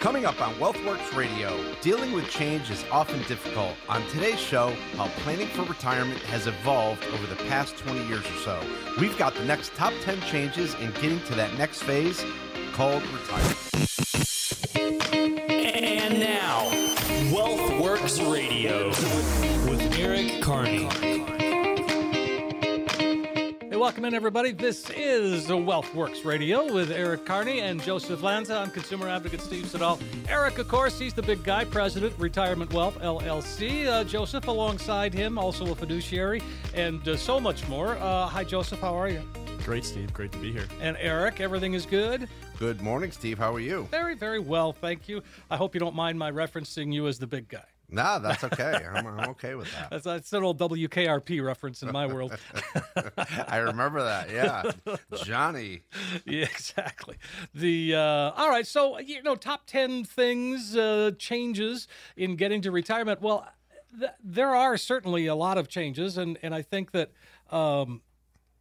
Coming up on WealthWorks Radio, dealing with change is often difficult. On today's show, how planning for retirement has evolved over the past 20 years or so. We've got the next top 10 changes in getting to that next phase called retirement. And now, WealthWorks Radio with Eric Carney. Hey, welcome in, everybody. This is WealthWorks Radio with Eric Carney and Joseph Lanza. I'm consumer advocate Steve Siddall. Eric, of course, he's the big guy, president, Retirement Wealth LLC. Uh, Joseph, alongside him, also a fiduciary, and uh, so much more. Uh, hi, Joseph. How are you? Great, Steve. Great to be here. And Eric, everything is good? Good morning, Steve. How are you? Very, very well, thank you. I hope you don't mind my referencing you as the big guy. Nah, that's okay. I'm, I'm okay with that. That's, that's an old WKRP reference in my world. I remember that. Yeah, Johnny. yeah, exactly. The uh, all right. So you know, top ten things, uh, changes in getting to retirement. Well, th- there are certainly a lot of changes, and and I think that. Um,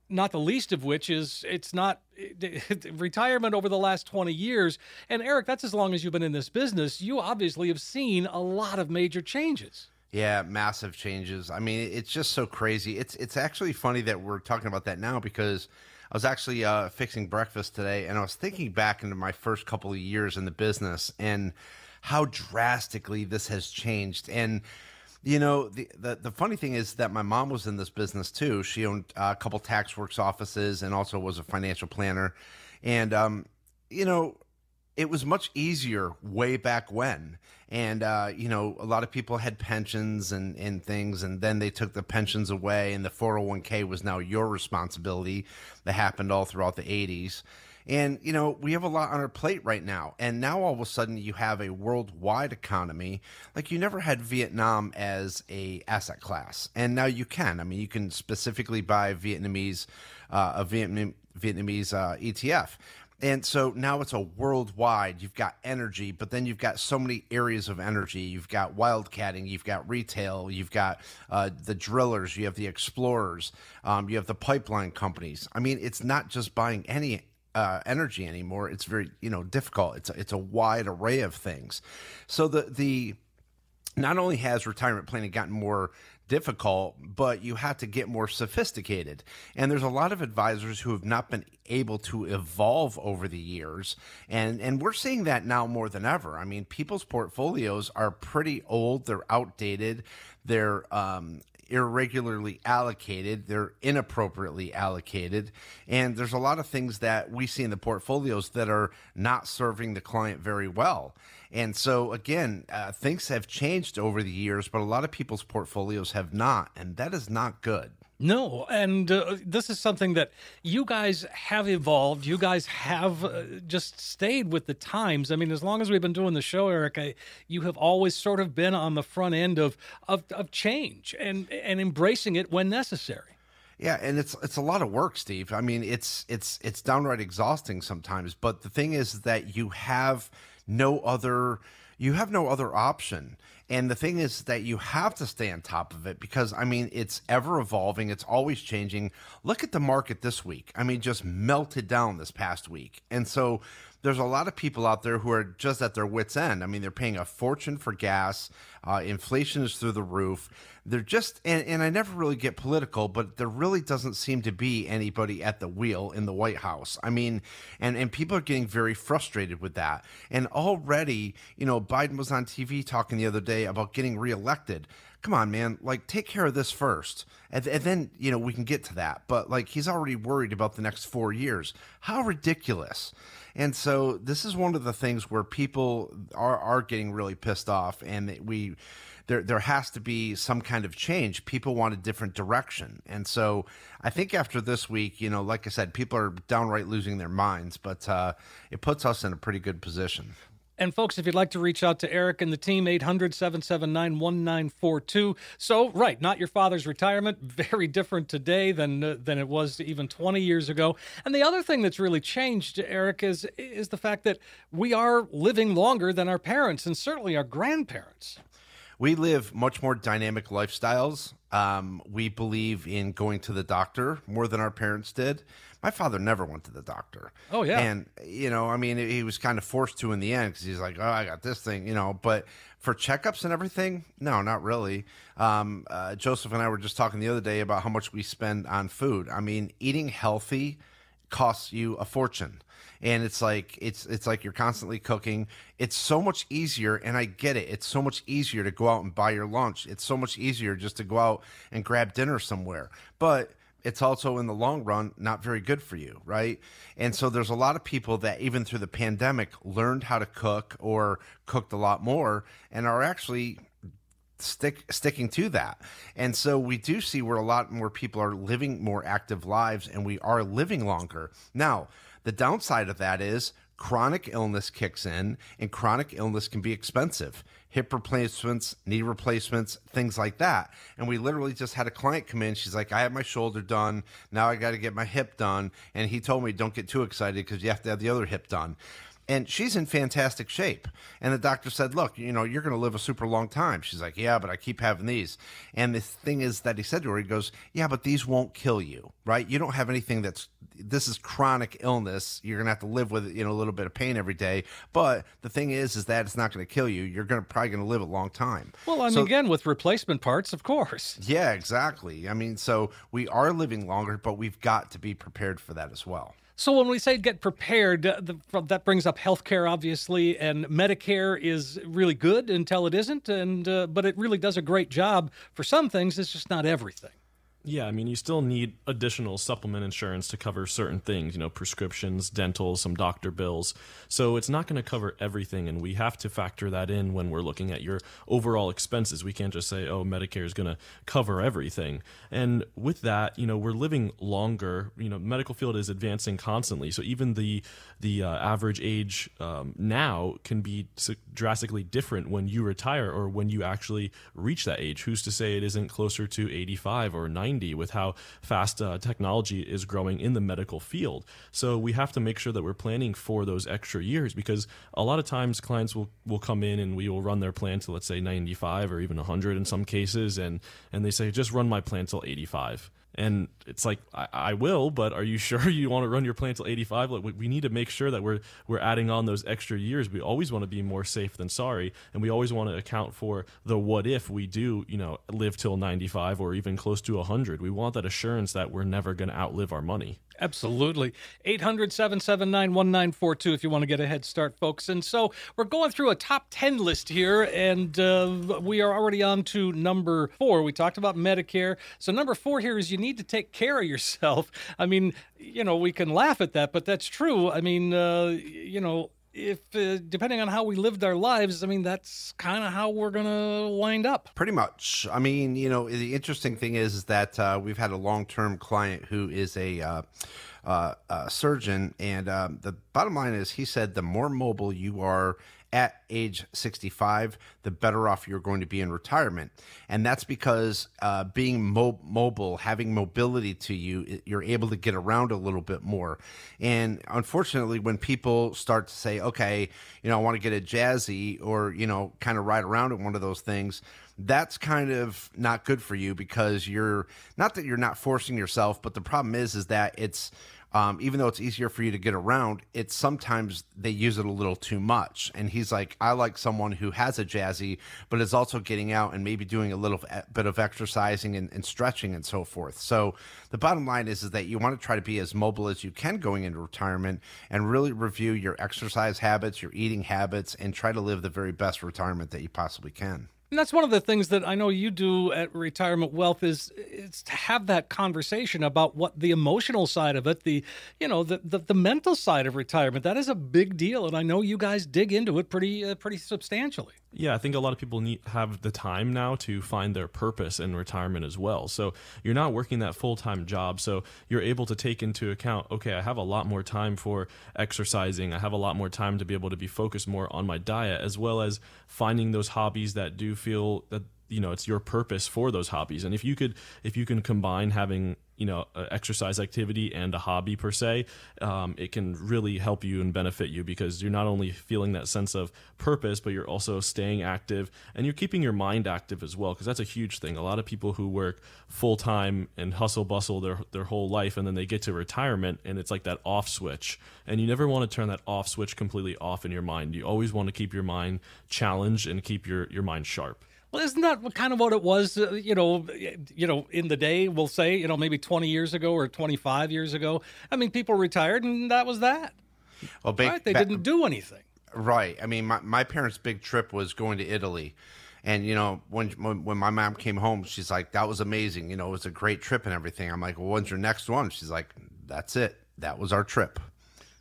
not the least of which is it's not retirement over the last 20 years. And Eric, that's as long as you've been in this business. You obviously have seen a lot of major changes. Yeah, massive changes. I mean, it's just so crazy. It's it's actually funny that we're talking about that now because I was actually uh, fixing breakfast today, and I was thinking back into my first couple of years in the business and how drastically this has changed. And you know, the, the, the funny thing is that my mom was in this business too. She owned a couple tax works offices and also was a financial planner. And um, you know, it was much easier way back when. And, uh, you know, a lot of people had pensions and, and things, and then they took the pensions away, and the 401k was now your responsibility. That happened all throughout the 80s. And, you know, we have a lot on our plate right now. And now all of a sudden you have a worldwide economy. Like you never had Vietnam as a asset class. And now you can. I mean, you can specifically buy Vietnamese, uh, a Vietnam, Vietnamese uh, ETF. And so now it's a worldwide. You've got energy, but then you've got so many areas of energy. You've got wildcatting, you've got retail, you've got uh, the drillers, you have the explorers, um, you have the pipeline companies. I mean, it's not just buying any uh, energy anymore. It's very you know difficult. It's a, it's a wide array of things. So the the not only has retirement planning gotten more difficult, but you have to get more sophisticated. And there's a lot of advisors who have not been able to evolve over the years. And and we're seeing that now more than ever. I mean, people's portfolios are pretty old, they're outdated, they're um, irregularly allocated, they're inappropriately allocated, and there's a lot of things that we see in the portfolios that are not serving the client very well. And so, again, uh, things have changed over the years, but a lot of people's portfolios have not, and that is not good. No, and uh, this is something that you guys have evolved. You guys have uh, just stayed with the times. I mean, as long as we've been doing the show, Eric, I, you have always sort of been on the front end of, of of change and and embracing it when necessary. Yeah, and it's it's a lot of work, Steve. I mean, it's it's it's downright exhausting sometimes. But the thing is that you have no other you have no other option. And the thing is that you have to stay on top of it because, I mean, it's ever evolving, it's always changing. Look at the market this week. I mean, just melted down this past week. And so there's a lot of people out there who are just at their wits' end. I mean, they're paying a fortune for gas, uh, inflation is through the roof. They're just, and, and I never really get political, but there really doesn't seem to be anybody at the wheel in the White House. I mean, and, and people are getting very frustrated with that. And already, you know, Biden was on TV talking the other day about getting reelected come on, man, like take care of this first. And, and, then, you know, we can get to that. But like he's already worried about the next four years. How ridiculous. And so this is one of the things where people are, are getting really pissed off and we, there, there has to be some kind of change. People want a different direction. And so I think after this week, you know, like I said, people are downright losing their minds, but uh, it puts us in a pretty good position. And folks, if you'd like to reach out to Eric and the team, 800 779 1942. So, right, not your father's retirement, very different today than uh, than it was even 20 years ago. And the other thing that's really changed, Eric, is is the fact that we are living longer than our parents and certainly our grandparents. We live much more dynamic lifestyles Um, we believe in going to the doctor more than our parents did. My father never went to the doctor. Oh, yeah. And, you know, I mean, he was kind of forced to in the end because he's like, oh, I got this thing, you know, but for checkups and everything, no, not really. Um, uh, Joseph and I were just talking the other day about how much we spend on food. I mean, eating healthy costs you a fortune and it's like it's it's like you're constantly cooking it's so much easier and i get it it's so much easier to go out and buy your lunch it's so much easier just to go out and grab dinner somewhere but it's also in the long run not very good for you, right? And so there's a lot of people that even through the pandemic learned how to cook or cooked a lot more and are actually stick sticking to that. And so we do see where a lot more people are living more active lives and we are living longer. Now, the downside of that is chronic illness kicks in and chronic illness can be expensive hip replacements, knee replacements, things like that. And we literally just had a client come in. She's like, I have my shoulder done. Now I got to get my hip done. And he told me, don't get too excited because you have to have the other hip done and she's in fantastic shape. And the doctor said, "Look, you know, you're going to live a super long time." She's like, "Yeah, but I keep having these." And the thing is that he said to her, he goes, "Yeah, but these won't kill you, right? You don't have anything that's this is chronic illness. You're going to have to live with you know a little bit of pain every day. But the thing is, is that it's not going to kill you. You're going to probably going to live a long time. Well, I mean, So- again, with replacement parts, of course. yeah, exactly. I mean, so we are living longer, but we've got to be prepared for that as well." So when we say get prepared, uh, the, that brings up healthcare, obviously, and Medicare is really good until it isn't, and uh, but it really does a great job for some things. It's just not everything. Yeah, I mean, you still need additional supplement insurance to cover certain things, you know, prescriptions, dental, some doctor bills. So it's not going to cover everything, and we have to factor that in when we're looking at your overall expenses. We can't just say, oh, Medicare is going to cover everything. And with that, you know, we're living longer. You know, medical field is advancing constantly. So even the the uh, average age um, now can be drastically different when you retire or when you actually reach that age. Who's to say it isn't closer to 85 or 90 with how fast uh, technology is growing in the medical field? So we have to make sure that we're planning for those extra years because a lot of times clients will, will come in and we will run their plan to let's say 95 or even 100 in some cases and and they say just run my plan till 85 and it's like I, I will, but are you sure you want to run your plan till 85? Like we, need to make sure that we're we're adding on those extra years. We always want to be more safe than sorry, and we always want to account for the what if we do, you know, live till 95 or even close to 100. We want that assurance that we're never going to outlive our money. Absolutely. 800 779 1942 if you want to get a head start, folks. And so we're going through a top 10 list here, and uh, we are already on to number four. We talked about Medicare. So, number four here is you need to take care of yourself. I mean, you know, we can laugh at that, but that's true. I mean, uh, you know, if uh, depending on how we lived our lives, I mean, that's kind of how we're to wind up. Pretty much. I mean, you know, the interesting thing is, is that uh, we've had a long term client who is a uh, uh, surgeon, and um, the bottom line is, he said, the more mobile you are at age 65, the better off you're going to be in retirement. And that's because uh, being mo- mobile, having mobility to you, you're able to get around a little bit more. And unfortunately, when people start to say, okay, you know, I want to get a jazzy or, you know, kind of ride around in one of those things, that's kind of not good for you because you're not that you're not forcing yourself, but the problem is, is that it's, um, even though it's easier for you to get around, it's sometimes they use it a little too much. And he's like, I like someone who has a jazzy, but is also getting out and maybe doing a little bit of exercising and, and stretching and so forth. So the bottom line is, is that you want to try to be as mobile as you can going into retirement and really review your exercise habits, your eating habits, and try to live the very best retirement that you possibly can. And that's one of the things that I know you do at Retirement Wealth is is to have that conversation about what the emotional side of it, the you know the the, the mental side of retirement. That is a big deal, and I know you guys dig into it pretty uh, pretty substantially. Yeah, I think a lot of people need have the time now to find their purpose in retirement as well. So you're not working that full time job, so you're able to take into account. Okay, I have a lot more time for exercising. I have a lot more time to be able to be focused more on my diet, as well as finding those hobbies that do feel that you know it's your purpose for those hobbies. And if you could if you can combine having you know exercise activity and a hobby per se um, it can really help you and benefit you because you're not only feeling that sense of purpose but you're also staying active and you're keeping your mind active as well because that's a huge thing. A lot of people who work full time and hustle bustle their their whole life and then they get to retirement and it's like that off switch. And you never want to turn that off switch completely off in your mind. You always want to keep your mind challenged and keep your your mind sharp well, isn't that kind of what it was? Uh, you know, you know, in the day, we'll say, you know, maybe 20 years ago or 25 years ago. I mean, people retired, and that was that. Well, ba- right? they ba- didn't do anything. Right. I mean, my my parents' big trip was going to Italy, and you know, when when, when my mom came home, she's like, "That was amazing. You know, it was a great trip and everything." I'm like, "Well, when's your next one?" She's like, "That's it. That was our trip."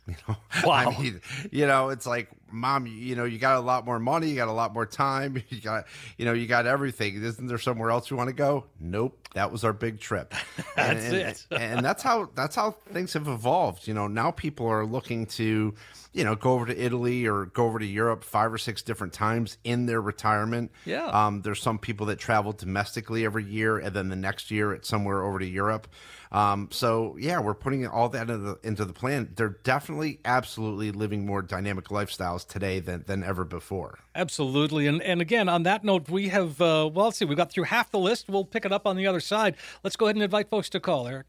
You know, wow. I mean, you know, it's like, mom, you know, you got a lot more money, you got a lot more time, you got, you know, you got everything. Isn't there somewhere else you want to go? Nope, that was our big trip. that's and, it. and, and that's how that's how things have evolved. You know, now people are looking to, you know, go over to Italy or go over to Europe five or six different times in their retirement. Yeah. Um, there's some people that travel domestically every year, and then the next year it's somewhere over to Europe. Um, so yeah, we're putting all that into the, into the plan. They're definitely, absolutely living more dynamic lifestyles today than, than ever before. Absolutely, and and again on that note, we have uh, well, let's see, we got through half the list. We'll pick it up on the other side. Let's go ahead and invite folks to call, Eric.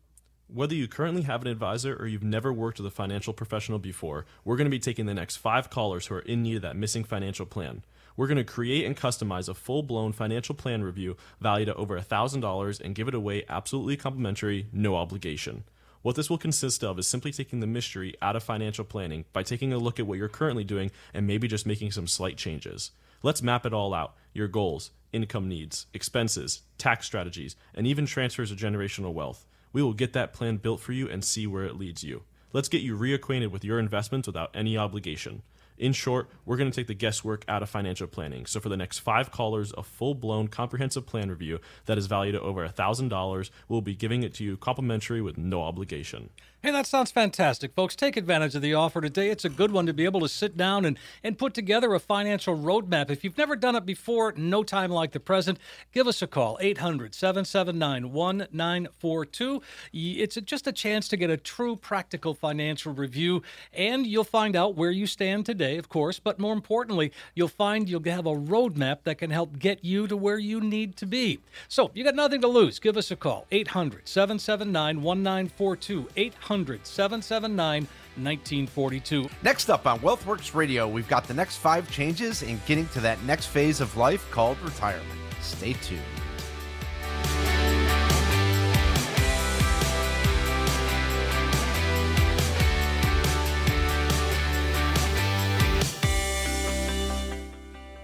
Whether you currently have an advisor or you've never worked with a financial professional before, we're going to be taking the next five callers who are in need of that missing financial plan. We're going to create and customize a full blown financial plan review valued at over $1,000 and give it away absolutely complimentary, no obligation. What this will consist of is simply taking the mystery out of financial planning by taking a look at what you're currently doing and maybe just making some slight changes. Let's map it all out your goals, income needs, expenses, tax strategies, and even transfers of generational wealth. We will get that plan built for you and see where it leads you. Let's get you reacquainted with your investments without any obligation. In short, we're going to take the guesswork out of financial planning. So for the next five callers, a full-blown comprehensive plan review that is valued at over $1,000, we'll be giving it to you complimentary with no obligation. Hey, that sounds fantastic, folks. Take advantage of the offer today. It's a good one to be able to sit down and, and put together a financial roadmap. If you've never done it before, no time like the present, give us a call, 800 779 1942. It's just a chance to get a true practical financial review, and you'll find out where you stand today, of course, but more importantly, you'll find you'll have a roadmap that can help get you to where you need to be. So you got nothing to lose. Give us a call, 800 779 1942. 800 800 779 1942. Next up on WealthWorks Radio, we've got the next five changes in getting to that next phase of life called retirement. Stay tuned.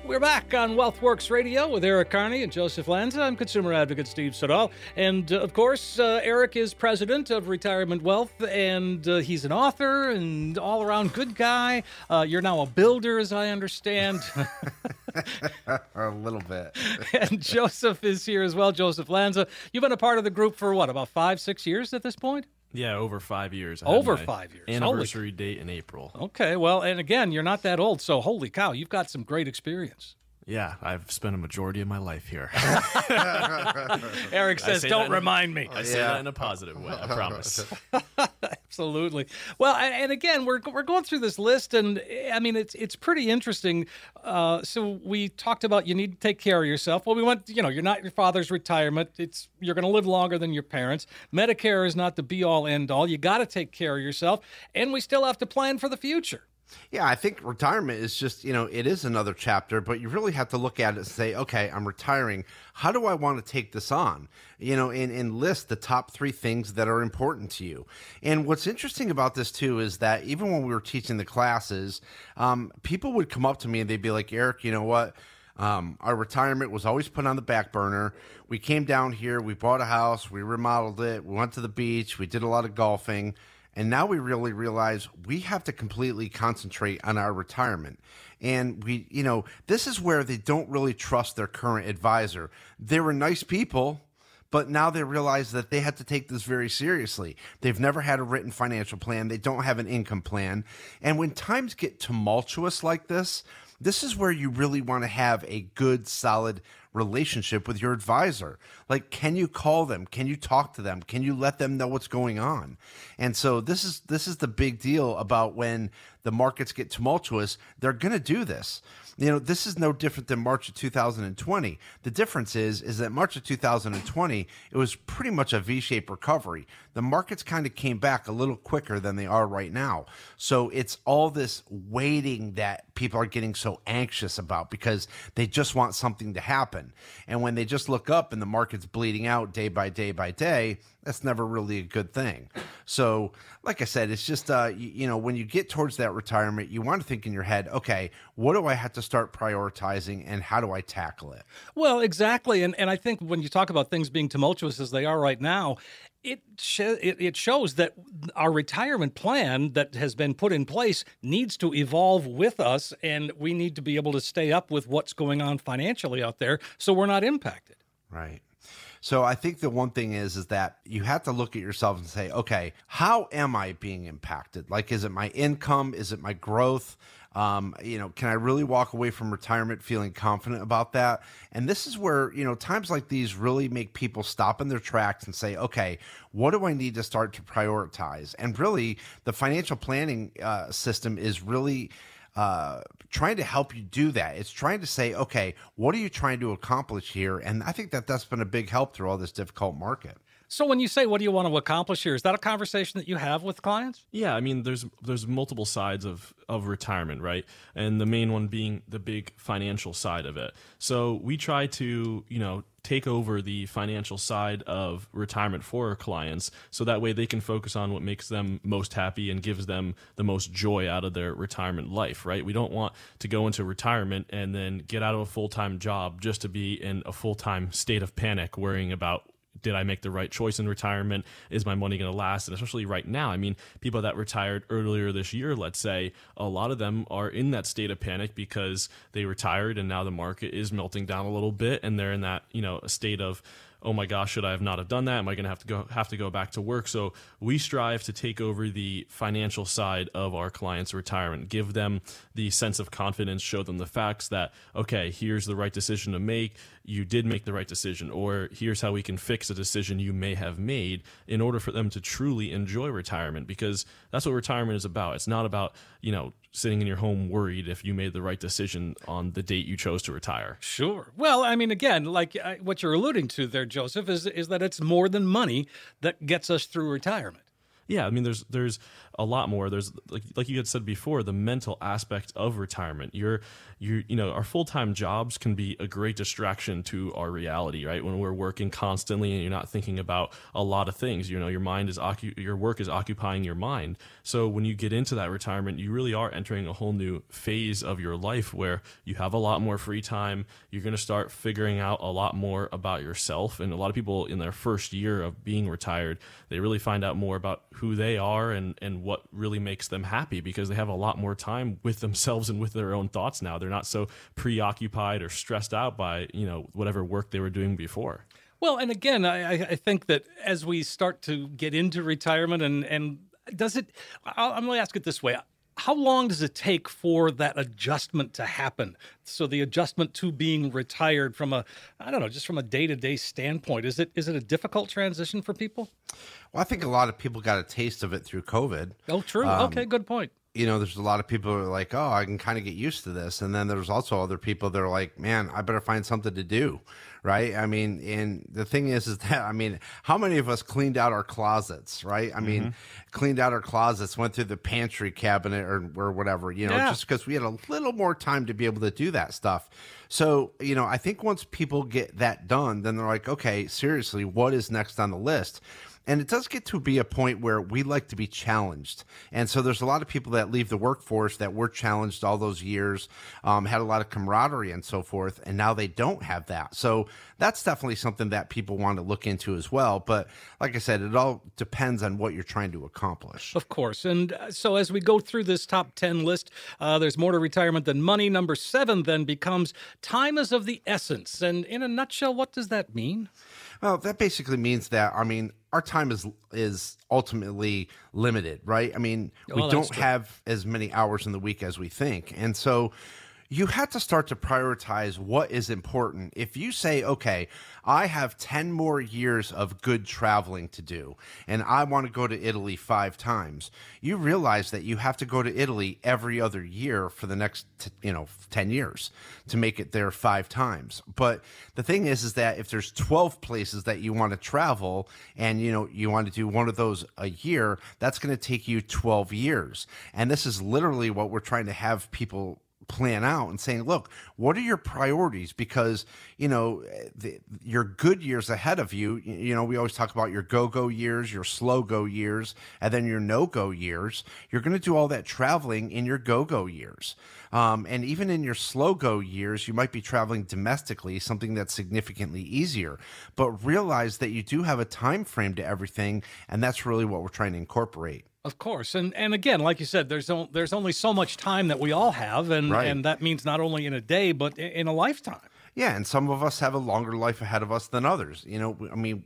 We're back on WealthWorks Radio with Eric Carney and Joseph Lanza. I'm consumer advocate Steve Siddall. And uh, of course, uh, Eric is president of Retirement Wealth, and uh, he's an author and all around good guy. Uh, you're now a builder, as I understand. a little bit. and Joseph is here as well, Joseph Lanza. You've been a part of the group for what, about five, six years at this point? Yeah, over five years. over five years. Anniversary holy. date in April. Okay, well, and again, you're not that old, so holy cow, you've got some great experience. Yeah, I've spent a majority of my life here. Eric says, "Don't remind me." I say yeah. that in a positive way. I promise. Absolutely. Well, and again, we're we're going through this list, and I mean, it's it's pretty interesting. Uh, so we talked about you need to take care of yourself. Well, we went, you know, you're not your father's retirement. It's you're going to live longer than your parents. Medicare is not the be all end all. You got to take care of yourself, and we still have to plan for the future. Yeah, I think retirement is just, you know, it is another chapter, but you really have to look at it and say, okay, I'm retiring. How do I want to take this on? You know, and, and list the top three things that are important to you. And what's interesting about this, too, is that even when we were teaching the classes, um, people would come up to me and they'd be like, Eric, you know what? Um, our retirement was always put on the back burner. We came down here, we bought a house, we remodeled it, we went to the beach, we did a lot of golfing and now we really realize we have to completely concentrate on our retirement. And we, you know, this is where they don't really trust their current advisor. They were nice people, but now they realize that they have to take this very seriously. They've never had a written financial plan, they don't have an income plan. And when times get tumultuous like this, this is where you really want to have a good, solid relationship with your advisor. Like, can you call them? Can you talk to them? Can you let them know what's going on? And so this is this is the big deal about when the markets get tumultuous. They're going to do this. You know, this is no different than March of 2020. The difference is is that March of 2020 it was pretty much a V-shaped recovery. The markets kind of came back a little quicker than they are right now. So it's all this waiting that people are getting so anxious about because they just want something to happen. And when they just look up and the market's bleeding out day by day by day, that's never really a good thing. So, like I said, it's just uh, you, you, know when you get towards that retirement, you want to think in your head, okay, what do I have to start prioritizing, and how do I tackle it? Well, exactly, and and I think when you talk about things being tumultuous as they are right now, it, sh- it, it shows that our retirement plan that has been put in place needs to evolve with us, and we need to be able to stay up with what's going on financially out there, so we're not impacted. Right. So I think the one thing is is that you have to look at yourself and say, okay, how am I being impacted? Like, is it my income? Is it my growth? Um, you know, can I really walk away from retirement feeling confident about that? And this is where, you know, times like these really make people stop in their tracks and say, okay, what do I need to start to prioritize? And really, the financial planning uh, system is really uh, trying to help you do that. It's trying to say, okay, what are you trying to accomplish here? And I think that that's been a big help through all this difficult market. So when you say what do you want to accomplish here, is that a conversation that you have with clients? Yeah, I mean there's there's multiple sides of of retirement, right? And the main one being the big financial side of it. So we try to, you know, take over the financial side of retirement for our clients so that way they can focus on what makes them most happy and gives them the most joy out of their retirement life, right? We don't want to go into retirement and then get out of a full-time job just to be in a full-time state of panic worrying about did I make the right choice in retirement? Is my money going to last? And especially right now, I mean, people that retired earlier this year, let's say, a lot of them are in that state of panic because they retired and now the market is melting down a little bit and they're in that, you know, a state of, oh my gosh, should I have not have done that? Am I going to have to go have to go back to work? So we strive to take over the financial side of our clients' retirement, give them the sense of confidence, show them the facts that okay, here's the right decision to make. You did make the right decision, or here's how we can fix a decision you may have made in order for them to truly enjoy retirement. Because that's what retirement is about. It's not about you know sitting in your home worried if you made the right decision on the date you chose to retire. Sure. Well, I mean, again, like uh, what you're alluding to there, Joseph, is is that it's more than money that gets us through retirement. Yeah, I mean, there's there's a lot more. There's like like you had said before, the mental aspect of retirement. You're you you know our full time jobs can be a great distraction to our reality, right? When we're working constantly and you're not thinking about a lot of things. You know, your mind is occu- your work is occupying your mind. So when you get into that retirement, you really are entering a whole new phase of your life where you have a lot more free time. You're going to start figuring out a lot more about yourself. And a lot of people in their first year of being retired, they really find out more about who they are and and what really makes them happy because they have a lot more time with themselves and with their own thoughts now. They're not so preoccupied or stressed out by, you know, whatever work they were doing before. Well, and again, I, I think that as we start to get into retirement and, and does it, I'm going to ask it this way how long does it take for that adjustment to happen? So the adjustment to being retired from a, I don't know, just from a day to day standpoint, is it is it a difficult transition for people? Well, I think a lot of people got a taste of it through COVID. Oh, true. Um, okay, good point. You know, there's a lot of people who are like, oh, I can kind of get used to this. And then there's also other people that are like, man, I better find something to do right? I mean, and the thing is, is that I mean, how many of us cleaned out our closets, right? I mean, mm-hmm. cleaned out our closets, went through the pantry cabinet or or whatever, you know, yeah. just because we had a little more time to be able to do that stuff. So, you know, I think once people get that done, then they're like, okay, seriously, what is next on the list? And it does get to be a point where we like to be challenged. And so there's a lot of people that leave the workforce that were challenged all those years, um, had a lot of camaraderie and so forth, and now they don't have that. So that's definitely something that people want to look into as well. But like I said, it all depends on what you're trying to accomplish. Of course. And uh, so as we go through this top 10 list, uh, there's more to retirement than money. Number seven then becomes time is of the essence. And in a nutshell, what does that mean? Well, that basically means that I mean our time is is ultimately limited, right? I mean, we oh, don't have as many hours in the week as we think, and so you have to start to prioritize what is important. If you say, okay, I have 10 more years of good traveling to do, and I want to go to Italy five times, you realize that you have to go to Italy every other year for the next, you know, 10 years to make it there five times. But the thing is, is that if there's 12 places that you want to travel and, you know, you want to do one of those a year, that's going to take you 12 years. And this is literally what we're trying to have people plan out and saying, look, what are your priorities? Because, you know, the, your good years ahead of you, you know, we always talk about your go go years, your slow go years, and then your no go years. You're going to do all that traveling in your go go years. Um, and even in your slow go years, you might be traveling domestically, something that's significantly easier. But realize that you do have a time frame to everything. And that's really what we're trying to incorporate. Of course, and and again, like you said, there's there's only so much time that we all have, and Right. and that means not only in a day but i- in a lifetime. Yeah, and some of us have a longer life ahead of us than others. You know, I mean,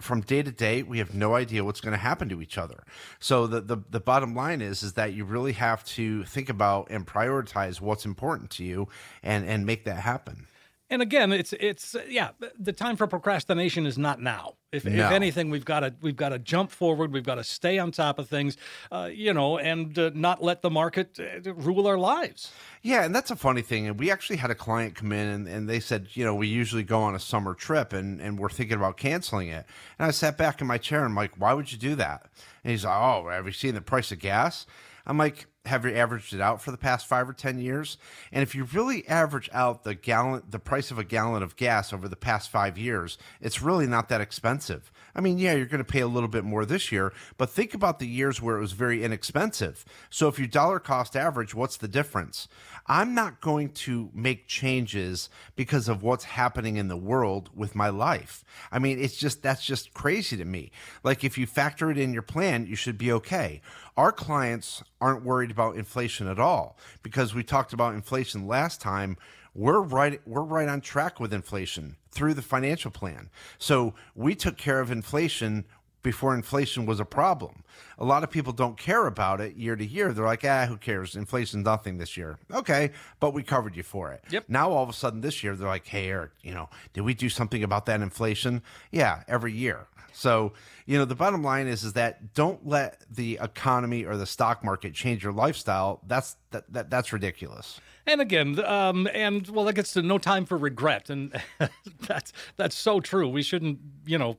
from day to day, we have no idea what's going to happen to each other. So the, the the bottom line is is that you really have to think about and prioritize what's important to you, and and make that happen. And again, it's it's yeah, the- the time for procrastination is not now. If, No. if anything, we've got to we've got to jump forward. We've got to stay on top of things, uh, you know, and uh, not let the market uh, rule our lives. Yeah, and that's a funny thing. And we actually had a client come in and, and they said, you know, we usually go on a summer trip and, and we're thinking about canceling it. And I sat back in my chair and I'm like, why would you do that? And he's like, oh, have you seen the price of gas? I'm like, have you averaged it out for the past five or 10 years? And if you really average out the gallon, the price of a gallon of gas over the past five years, it's really not that expensive. I mean, yeah, you're going to pay a little bit more this year, but think about the years where it was very inexpensive. So if you dollar cost average, what's the difference? I'm not going to make changes because of what's happening in the world with my life. I mean, it's just that's just crazy to me. Like if you factor it in your plan, you should be okay. Our clients aren't worried about inflation at all because we talked about inflation last time. We're right we're right on track with inflation through the financial plan. So we took care of inflation before inflation was a problem. A lot of people don't care about it year to year. They're like, ah, who cares? Inflation's nothing this year. Okay, but we covered you for it. Yep. Now all of a sudden this year they're like, hey, Eric, you know, did we do something about that inflation? Yeah, every year. So, you know, the bottom line is is that don't let the economy or the stock market change your lifestyle. That's that, that that's ridiculous. And again, um, and well, that gets to no time for regret, and that's that's so true. We shouldn't, you know,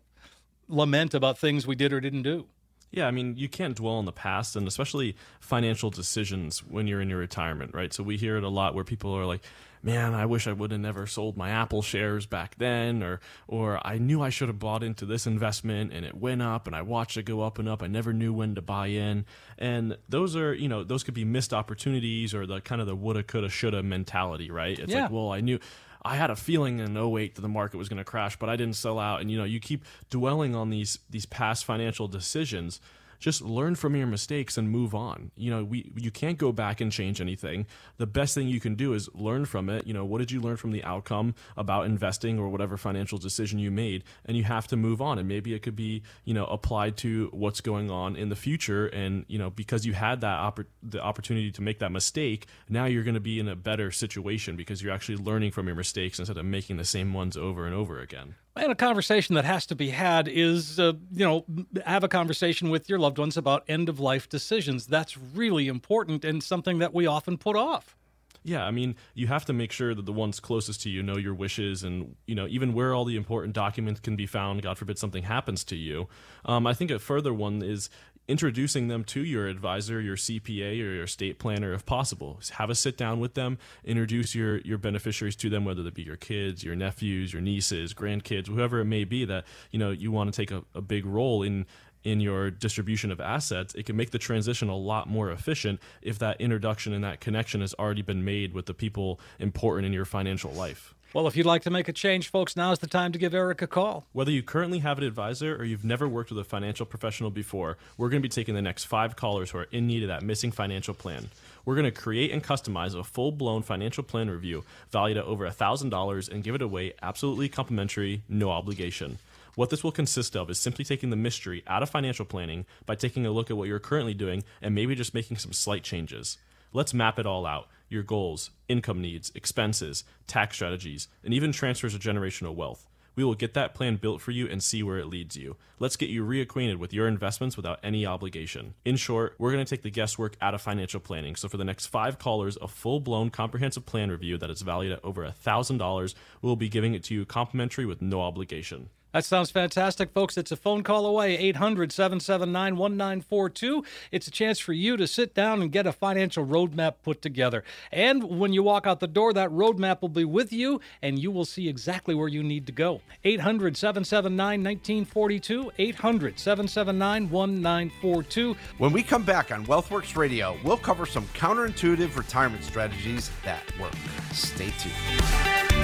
lament about things we did or didn't do. Yeah, I mean, you can't dwell on the past and especially financial decisions when you're in your retirement, right? So we hear it a lot where people are like, "Man, I wish I would have never sold my Apple shares back then," or or I knew I should have bought into this investment and it went up and I watched it go up and up. I never knew when to buy in. And those are, you know, those could be missed opportunities or the kind of the woulda, coulda, shoulda mentality, right? It's Yeah. like, well, I knew I had a feeling in 08 that the market was going to crash, but I didn't sell out. And you know, you keep dwelling on these these past financial decisions. Just learn from your mistakes and move on. You know, we you can't go back and change anything. The best thing you can do is learn from it. You know, what did you learn from the outcome about investing or whatever financial decision you made? And you have to move on. And maybe it could be, you know, applied to what's going on in the future. And you know, because you had that oppor- the opportunity to make that mistake, now you're going to be in a better situation because you're actually learning from your mistakes instead of making the same ones over and over again. And a conversation that has to be had is, uh, you know, have a conversation with your loved ones about end of life decisions. That's really important and something that we often put off. Yeah, I mean, you have to make sure that the ones closest to you know your wishes and, you know, even where all the important documents can be found, God forbid something happens to you. Um, I think a further one is introducing them to your advisor, your CPA, or your estate planner if possible. Have a sit down with them, introduce your, your beneficiaries to them, whether they be your kids, your nephews, your nieces, grandkids, whoever it may be that, you know, you want to take a, a big role in in your distribution of assets, it can make the transition a lot more efficient if that introduction and that connection has already been made with the people important in your financial life. Well, if you'd like to make a change, folks, now's the time to give Eric a call. Whether you currently have an advisor or you've never worked with a financial professional before, we're going to be taking the next five callers who are in need of that missing financial plan. We're going to create and customize a full blown financial plan review valued at over $1,000 and give it away absolutely complimentary, no obligation. What this will consist of is simply taking the mystery out of financial planning by taking a look at what you're currently doing and maybe just making some slight changes. Let's map it all out. Your goals, income needs, expenses, tax strategies, and even transfers of generational wealth. We will get that plan built for you and see where it leads you. Let's get you reacquainted with your investments without any obligation. In short, we're going to take the guesswork out of financial planning. So for the next five callers, a full-blown comprehensive plan review that is valued at over $1,000, we'll be giving it to you complimentary with no obligation. That sounds fantastic, folks. It's a phone call away, 800 779 1942. It's a chance for you to sit down and get a financial roadmap put together. And when you walk out the door, that roadmap will be with you and you will see exactly where you need to go. 800 779 1942, 800 779 1942. When we come back on WealthWorks Radio, we'll cover some counterintuitive retirement strategies that work. Stay tuned.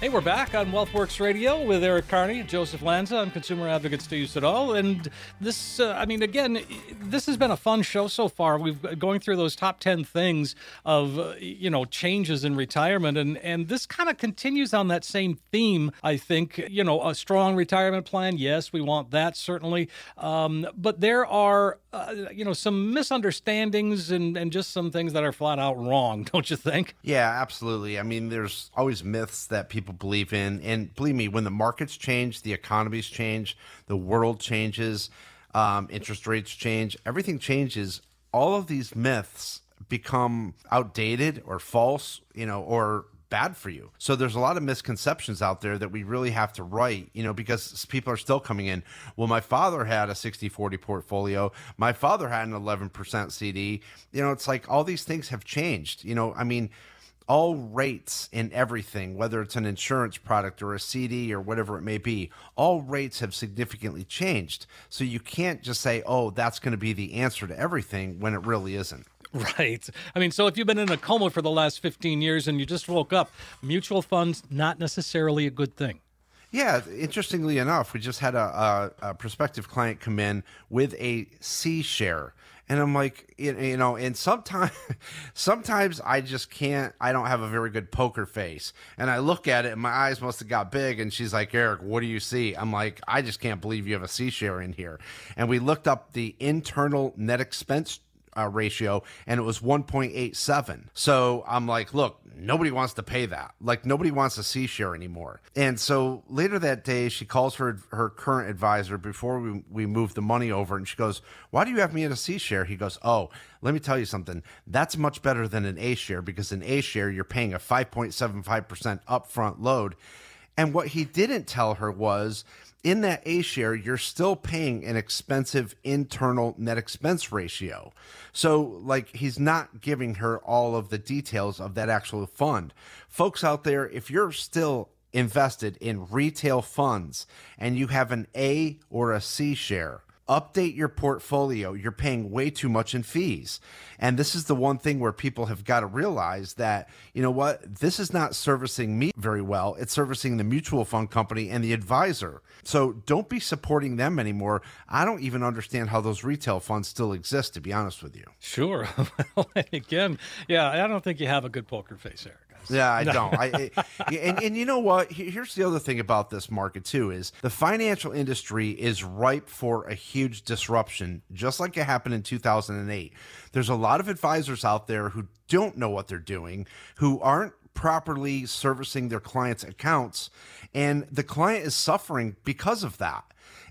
Hey, we're back on WealthWorks Radio with Eric Carney, Joseph Lanza. I'm consumer advocate Steve Siddall. And this, uh, I mean, again, this has been a fun show so far. We've going through those top 10 things of, uh, you know, changes in retirement. And, and this kind of continues on that same theme, I think. You know, a strong retirement plan. Yes, we want that, certainly. Um, but there are, uh, you know, some misunderstandings and, and just some things that are flat out wrong, don't you think? Yeah, absolutely. I mean, there's always myths that people believe in. And believe me, when the markets change, the economies change, the world changes, um, interest rates change, everything changes. All of these myths become outdated or false, you know, or bad for you. So there's a lot of misconceptions out there that we really have to write, you know, because people are still coming in. Well, my father had a 60 40 portfolio. My father had an 11% CD. You know, it's like all these things have changed. You know, I mean, all rates in everything, whether it's an insurance product or a CD or whatever it may be, all rates have significantly changed. So you can't just say, oh, that's going to be the answer to everything when it really isn't. Right. I mean, so if you've been in a coma for the last 15 years and you just woke up, mutual funds, not necessarily a good thing. Yeah, interestingly enough, we just had a, a, a prospective client come in with a C share. And I'm like, you know, and sometimes, sometimes I just can't. I don't have a very good poker face, and I look at it, and my eyes must have got big. And she's like, Eric, what do you see? I'm like, I just can't believe you have a C share in here. And we looked up the internal net expense uh, ratio and it was 1.87. So I'm like, look, nobody wants to pay that. Like nobody wants a C share anymore. And so later that day, she calls her her current advisor before we, we move the money over and she goes, why do you have me in a C share? He goes, oh, let me tell you something. That's much better than an A share because an A share, you're paying a 5.75% upfront load. And what he didn't tell her was in that A share, you're still paying an expensive internal net expense ratio. So, like, he's not giving her all of the details of that actual fund. Folks out there, if you're still invested in retail funds and you have an A or a C share, update your portfolio. You're paying way too much in fees. And this is the one thing where people have got to realize that, you know what, this is not servicing me very well. It's servicing the mutual fund company and the advisor. So don't be supporting them anymore. I don't even understand how those retail funds still exist, to be honest with you. Sure. well, again, yeah, I don't think you have a good poker face, Eric. Yeah, I don't. I, I and and you know what? Here's the other thing about this market too is the financial industry is ripe for a huge disruption, just like it happened in 2008. There's a lot of advisors out there who don't know what they're doing, who aren't properly servicing their clients' accounts, and the client is suffering because of that.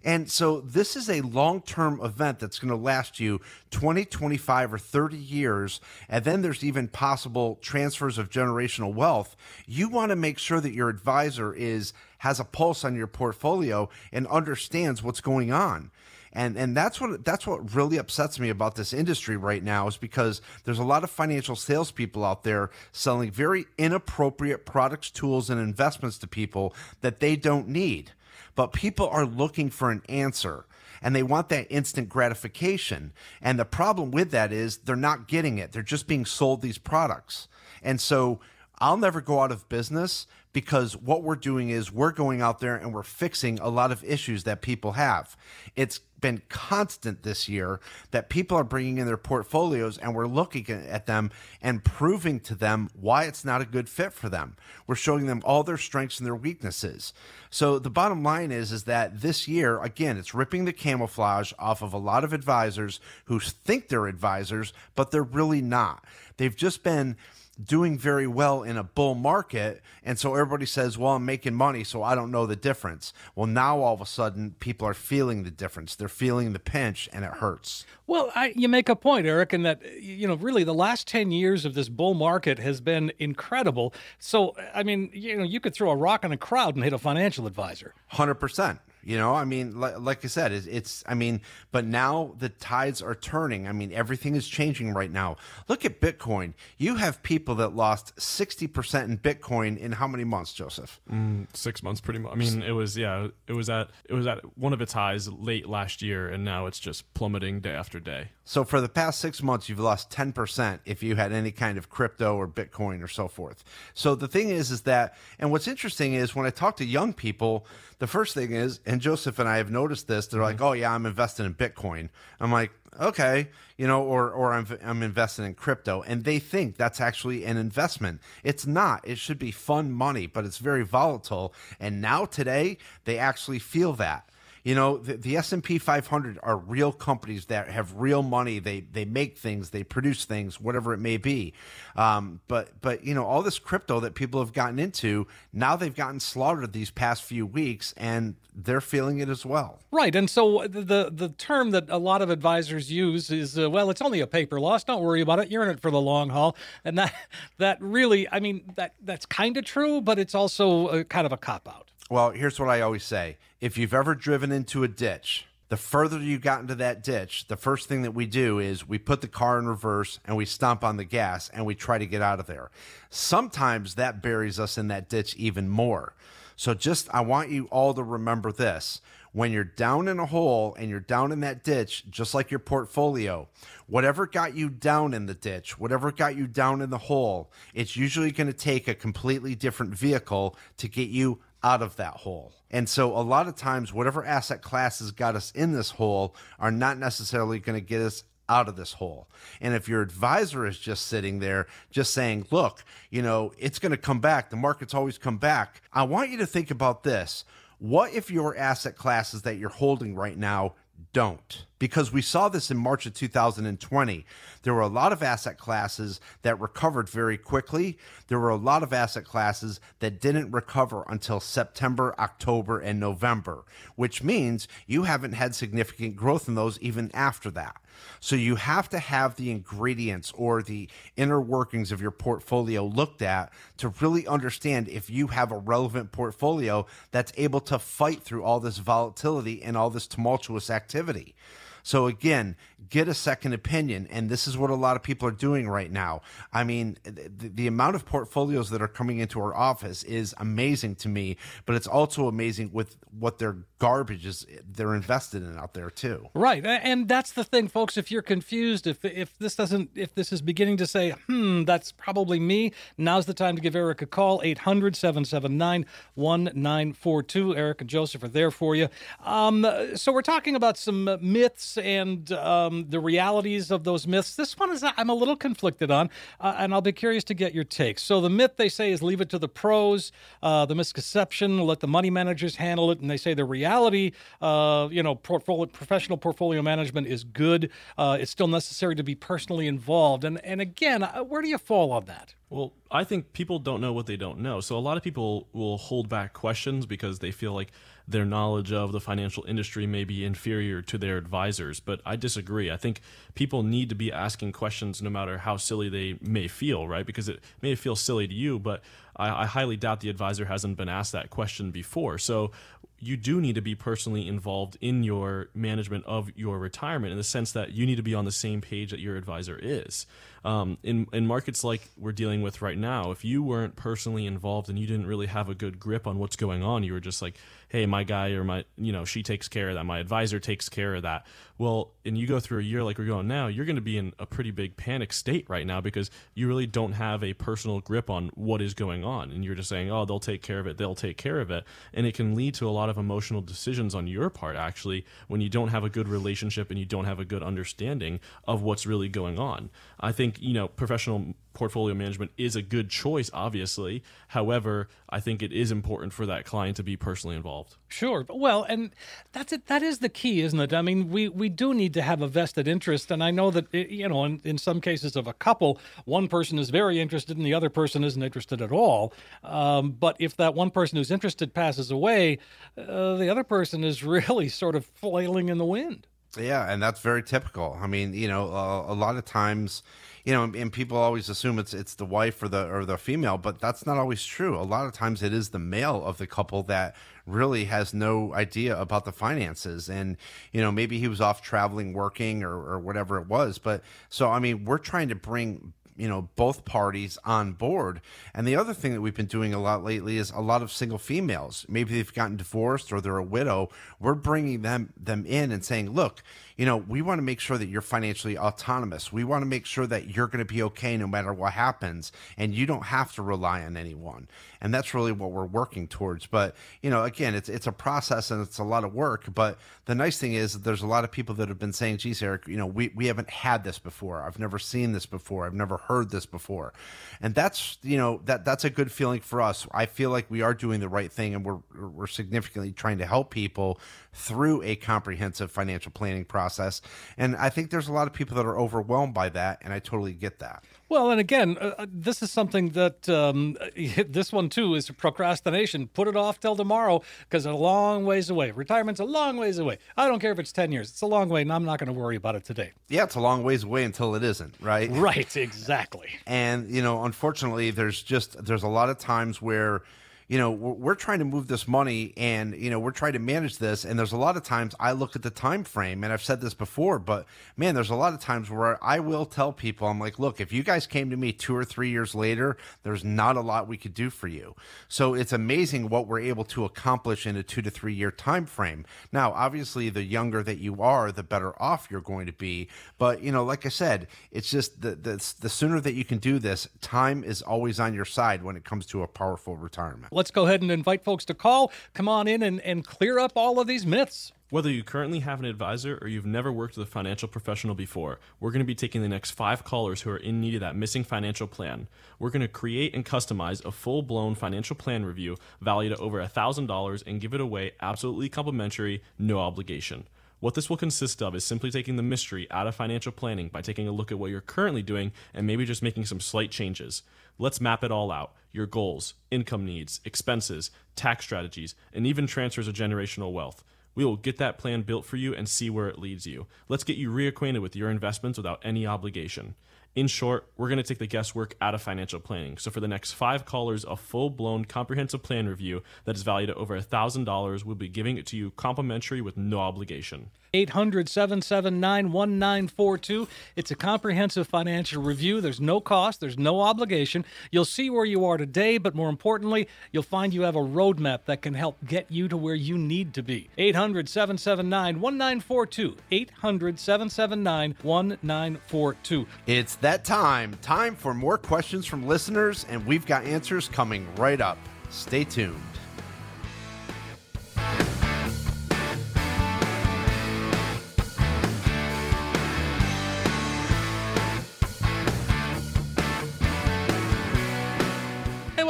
And so this is a long term event that's going to last you 20, 25, or 30 years. And then there's even possible transfers of generational wealth. You want to make sure that your advisor is has a pulse on your portfolio and understands what's going on. And and that's what that's what really upsets me about this industry right now is because there's a lot of financial salespeople out there selling very inappropriate products, tools, and investments to people that they don't need but people are looking for an answer and they want that instant gratification. And the problem with that is they're not getting it. They're just being sold these products. And so I'll never go out of business because what we're doing is we're going out there and we're fixing a lot of issues that people have. It's been constant this year that people are bringing in their portfolios and we're looking at them and proving to them why it's not a good fit for them. We're showing them all their strengths and their weaknesses. So the bottom line is is that this year again it's ripping the camouflage off of a lot of advisors who think they're advisors but they're really not. They've just been doing very well in a bull market. And so everybody says, well, I'm making money, so I don't know the difference. Well, now all of a sudden, people are feeling the difference. They're feeling the pinch and it hurts. Well, I, you make a point, Eric, in that, you know, really the last 10 years of this bull market has been incredible. So, I mean, you know, you could throw a rock in a crowd and hit a financial advisor. 100%. You know, I mean, like, like I said, it's, it's, I mean, but now the tides are turning. I mean, everything is changing right now. Look at Bitcoin. You have people that lost 60% in Bitcoin in how many months, Joseph? Mm, six months, pretty much. I mean, it was, yeah, it was at, it was at one of its highs late last year, and now it's just plummeting day after day. So for the past six months, you've lost 10% if you had any kind of crypto or Bitcoin or so forth. So the thing is, is that, and what's interesting is when I talk to young people, the first thing is, and Joseph and I have noticed this, they're like, mm-hmm. oh yeah, I'm investing in Bitcoin. I'm like, okay, you know, or or I'm I'm investing in crypto, and they think that's actually an investment. It's not. It should be fun money, but it's very volatile. And now today, they actually feel that. You know, the, the S&P 500 are real companies that have real money. They they make things, they produce things, whatever it may be. Um, but but you know, all this crypto that people have gotten into, now they've gotten slaughtered these past few weeks, and they're feeling it as well. Right, and so the the term that a lot of advisors use is, uh, well, it's only a paper loss. Don't worry about it. You're in it for the long haul, and that that really, I mean, that that's kind of true, but it's also a, kind of a cop out. Well, here's what I always say if you've ever driven into a ditch, the further you got into that ditch, the first thing that we do is we put the car in reverse and we stomp on the gas and we try to get out of there. Sometimes that buries us in that ditch even more. So just, I want you all to remember this. When you're down in a hole and you're down in that ditch, just like your portfolio, whatever got you down in the ditch, whatever got you down in the hole, it's usually going to take a completely different vehicle to get you out of that hole. And so a lot of times, whatever asset classes got us in this hole are not necessarily going to get us out of this hole. And if your advisor is just sitting there just saying, look, you know, it's going to come back, the market's always come back. I want you to think about this. What if your asset classes that you're holding right now don't? Because we saw this in March of 2020. There were a lot of asset classes that recovered very quickly. There were a lot of asset classes that didn't recover until September, October, and November, which means you haven't had significant growth in those even after that. So you have to have the ingredients or the inner workings of your portfolio looked at to really understand if you have a relevant portfolio that's able to fight through all this volatility and all this tumultuous activity. So again, get a second opinion. And this is what a lot of people are doing right now. I mean, the, the, amount of portfolios that are coming into our office is amazing to me, but it's also amazing with what their garbage is they're invested in out there too. Right. And that's the thing, folks. If you're confused, if if this doesn't if this is beginning to say, hmm, that's probably me, now's the time to give Eric a call, 800 779 1942. Eric and Joseph are there for you. Um, so we're talking about some myths and um, the realities of those myths. This one is I'm a little conflicted on, uh, and I'll be curious to get your take. So the myth they say is leave it to the pros. Uh, the misconception, let the money managers handle it, and they say the reality, uh, you know, portfolio, professional portfolio management is good. Uh, it's still necessary to be personally involved. And and again, uh, where do you fall on that? Well, I think people don't know what they don't know. So a lot of people will hold back questions because they feel like their knowledge of the financial industry may be inferior to their advisors. But I disagree. I think people need to be asking questions no matter how silly they may feel, right? Because it may feel silly to you, but I, I highly doubt the advisor hasn't been asked that question before. So you do need to be personally involved in your management of your retirement in the sense that you need to be on the same page that your advisor is. Um, in in markets like we're dealing with right now, if you weren't personally involved and you didn't really have a good grip on what's going on, you were just like, "Hey, my guy or my you know she takes care of that, my advisor takes care of that." Well, and you go through a year like we're going now, you're going to be in a pretty big panic state right now because you really don't have a personal grip on what is going on. And you're just saying oh they'll take care of it they'll take care of it. And it can lead to a lot of emotional decisions on your part actually when you don't have a good relationship and you don't have a good understanding of what's really going on. I think you know professional portfolio management is a good choice, obviously. However, I think it is important for that client to be personally involved. Sure. Well, and that's it. That is the key, isn't it? I mean, we, we do need to have a vested interest. And I know that, you know, in, in some cases of a couple, one person is very interested and the other person isn't interested at all. Um, but if that one person who's interested passes away, uh, the other person is really sort of flailing in the wind. Yeah, and that's very typical. I mean, you know, uh, a lot of times, you know, and people always assume it's it's the wife or the or the female, but that's not always true. A lot of times, it is the male of the couple that really has no idea about the finances, and you know, maybe he was off traveling, working, or or whatever it was. But so, I mean, we're trying to bring you know both parties on board and the other thing that we've been doing a lot lately is a lot of single females maybe they've gotten divorced or they're a widow we're bringing them them in and saying look you know we want to make sure that you're financially autonomous. We want to make sure that you're going to be okay no matter what happens and you don't have to rely on anyone. And that's really what we're working towards. But you know again it's it's a process and it's a lot of work but the nice thing is there's a lot of people that have been saying geez eric you know we, we haven't had this before. I've never seen this before. I've never heard this before. And that's you know that that's a good feeling for us. I feel like we are doing the right thing and we're we're significantly trying to help people through a comprehensive financial planning process and i think there's a lot of people that are overwhelmed by that and i totally get that well, and again, uh, this is something that um, this one too is procrastination. Put it off till tomorrow because it's a long ways away. Retirement's a long ways away. I don't care if it's 10 years, it's a long way, and I'm not going to worry about it today. Yeah, it's a long ways away until it isn't, right? Right, exactly. and, you know, unfortunately, there's just, there's a lot of times where, you know we're, trying to move this money and you know we're trying to manage this. And there's a lot of times i look at the time frame and i've said this before but man there's a lot of times where i will tell people i'm like look if you guys came to me two or three years later there's not a lot we could do for you. So it's amazing what we're able to accomplish in a two to three year time frame. Now obviously the younger that you are the better off you're going to be. But you know like i said it's just the the, the sooner that you can do this time is always on your side when it comes to a powerful retirement let's go ahead and invite folks to call. Come on in and, and clear up all of these myths. Whether you currently have an advisor or you've never worked with a financial professional before, we're going to be taking the next five callers who are in need of that missing financial plan. We're going to create and customize a full blown financial plan review valued at over $1,000 and give it away absolutely complimentary, no obligation. What this will consist of is simply taking the mystery out of financial planning by taking a look at what you're currently doing and maybe just making some slight changes. Let's map it all out your goals, income needs, expenses, tax strategies, and even transfers of generational wealth. We will get that plan built for you and see where it leads you. Let's get you reacquainted with your investments without any obligation. In short, we're going to take the guesswork out of financial planning. So for the next five callers, a full-blown comprehensive plan review that is valued at over $1,000, we'll be giving it to you complimentary with no obligation. 800 779 1942. It's a comprehensive financial review. There's no cost, there's no obligation. You'll see where you are today, but more importantly, you'll find you have a roadmap that can help get you to where you need to be. 800 779 1942. 800 779 1942. It's that time. Time for more questions from listeners, and we've got answers coming right up. Stay tuned.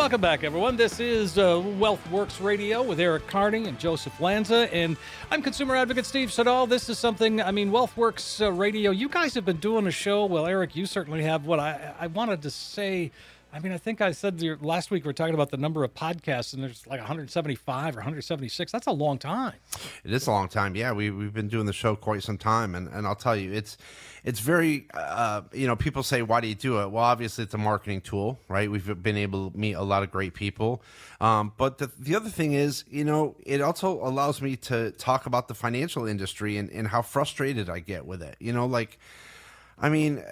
Welcome back, everyone. This is uh, Wealth Works Radio with Eric Carney and Joseph Lanza, and I'm consumer advocate Steve Siddall. This is something, I mean, Wealth Works uh, Radio. You guys have been doing a show. Well, Eric, you certainly have. What I, I wanted to say I mean, I think I said the, last week we are talking about the number of podcasts, and there's like 175 or 176. That's a long time. It is a long time. Yeah, we we've been doing the show quite some time, and and I'll tell you, it's it's very uh, you know people say why do you do it? Well, obviously it's a marketing tool, right? We've been able to meet a lot of great people, um, but the the other thing is, you know, it also allows me to talk about the financial industry and and how frustrated I get with it. You know, like, I mean,